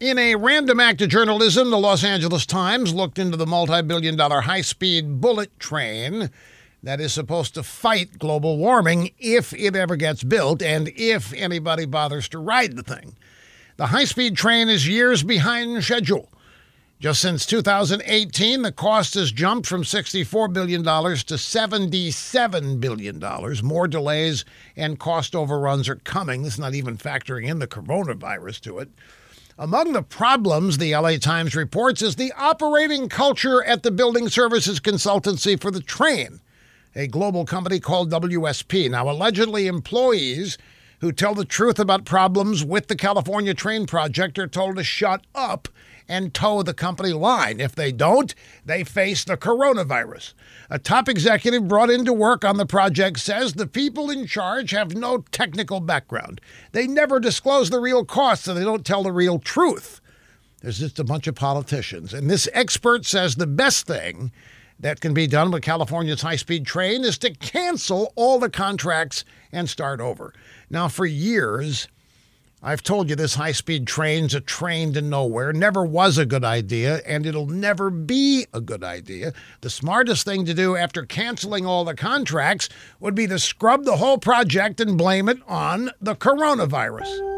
In a random act of journalism, the Los Angeles Times looked into the multi billion dollar high speed bullet train that is supposed to fight global warming if it ever gets built and if anybody bothers to ride the thing. The high speed train is years behind schedule. Just since 2018, the cost has jumped from $64 billion to $77 billion. More delays and cost overruns are coming. This is not even factoring in the coronavirus to it. Among the problems, the LA Times reports, is the operating culture at the building services consultancy for the train, a global company called WSP. Now, allegedly, employees who tell the truth about problems with the California train project are told to shut up and toe the company line. If they don't, they face the coronavirus. A top executive brought into work on the project says the people in charge have no technical background. They never disclose the real costs and they don't tell the real truth. There's just a bunch of politicians. And this expert says the best thing that can be done with California's high speed train is to cancel all the contracts and start over. Now, for years, I've told you this high speed train's a train to nowhere. Never was a good idea, and it'll never be a good idea. The smartest thing to do after canceling all the contracts would be to scrub the whole project and blame it on the coronavirus.